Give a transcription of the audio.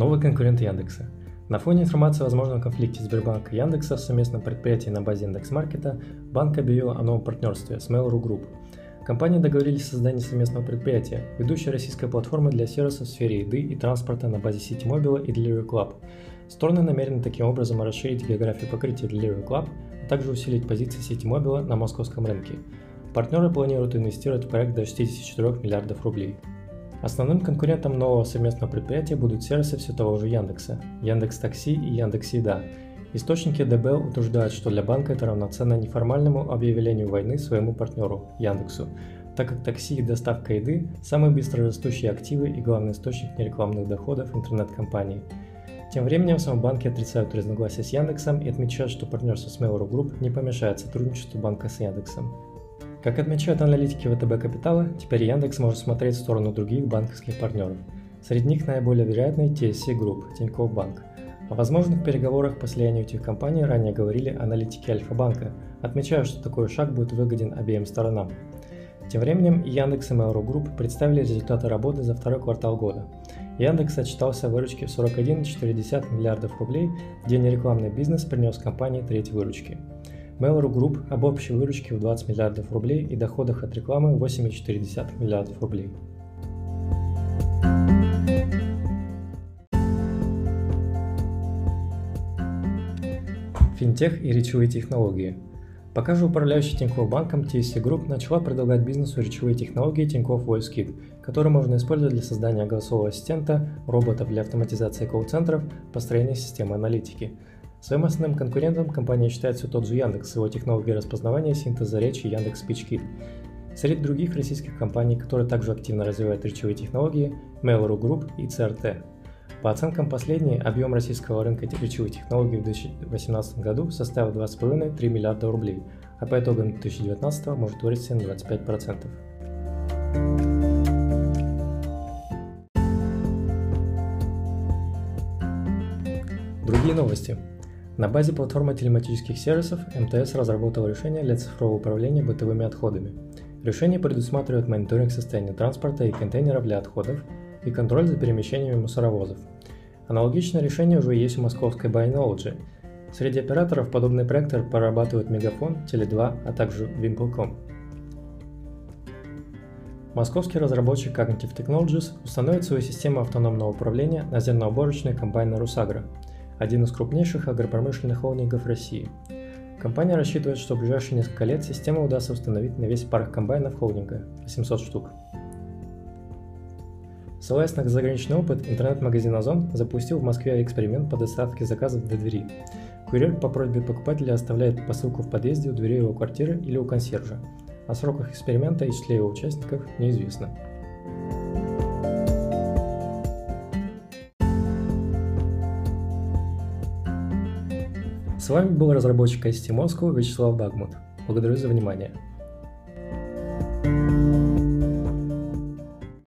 Новый конкурент Яндекса. На фоне информации о возможном конфликте Сбербанка и Яндекса в совместном предприятии на базе Индекс.Маркета банк объявил о новом партнерстве с Mail.ru Group. Компании договорились о создании совместного предприятия, ведущей российской платформы для сервисов в сфере еды и транспорта на базе Сити Мобила и Delivery Club. Стороны намерены таким образом расширить географию покрытия Delivery Club, а также усилить позиции Сити Мобила на московском рынке. Партнеры планируют инвестировать в проект до 64 миллиардов рублей. Основным конкурентом нового совместного предприятия будут сервисы все того же Яндекса, Яндекс Такси и Яндекс Еда. Источники ДБЛ утверждают, что для банка это равноценно неформальному объявлению войны своему партнеру Яндексу, так как такси и доставка еды – самые быстрорастущие активы и главный источник нерекламных доходов интернет-компаний. Тем временем в самом банке отрицают разногласия с Яндексом и отмечают, что партнерство с Mail.ru Group не помешает сотрудничеству банка с Яндексом. Как отмечают аналитики ВТБ Капитала, теперь Яндекс может смотреть в сторону других банковских партнеров. Среди них наиболее вероятный TSC Group, Тинькофф Банк. О возможных переговорах по слиянию этих компаний ранее говорили аналитики Альфа-банка, отмечая, что такой шаг будет выгоден обеим сторонам. Тем временем Яндекс и Mail.ru Group представили результаты работы за второй квартал года. Яндекс отчитался о выручке в 41,4 миллиардов рублей, где нерекламный бизнес принес компании треть выручки – Mail.ru Group об общей выручке в 20 миллиардов рублей и доходах от рекламы 8,4 миллиардов рублей. Финтех и речевые технологии. Пока же управляющий Тинькофф банком TSC Group начала предлагать бизнесу речевые технологии Тинькофф Voice Kit, которые можно использовать для создания голосового ассистента, роботов для автоматизации колл-центров, построения системы аналитики – Своим основным конкурентом компания считает все тот же Яндекс с его технологией распознавания синтеза речи Яндекс SpeechKit. Среди других российских компаний, которые также активно развивают речевые технологии, Mail.ru Group и CRT. По оценкам последней, объем российского рынка речевых технологий в 2018 году составил 2,5-3 миллиарда рублей, а по итогам 2019 может вырасти на 25%. Другие новости. На базе платформы телематических сервисов МТС разработал решение для цифрового управления бытовыми отходами. Решение предусматривает мониторинг состояния транспорта и контейнеров для отходов и контроль за перемещениями мусоровозов. Аналогичное решение уже есть у московской Binology. Среди операторов подобный проектор прорабатывают Мегафон, Теле2, а также Wimpel.com. Московский разработчик Cognitive Technologies установит свою систему автономного управления на зерноуборочной комбайна «Русагра», один из крупнейших агропромышленных холдингов России. Компания рассчитывает, что в ближайшие несколько лет систему удастся установить на весь парк комбайнов холдинга – 800 штук. Ссылаясь на заграничный опыт, интернет-магазин Озон запустил в Москве эксперимент по доставке заказов до двери. Курьер по просьбе покупателя оставляет посылку в подъезде у двери его квартиры или у консьержа. О сроках эксперимента и числе его участников неизвестно. С вами был разработчик ICT Moscow Вячеслав Багмут. Благодарю за внимание.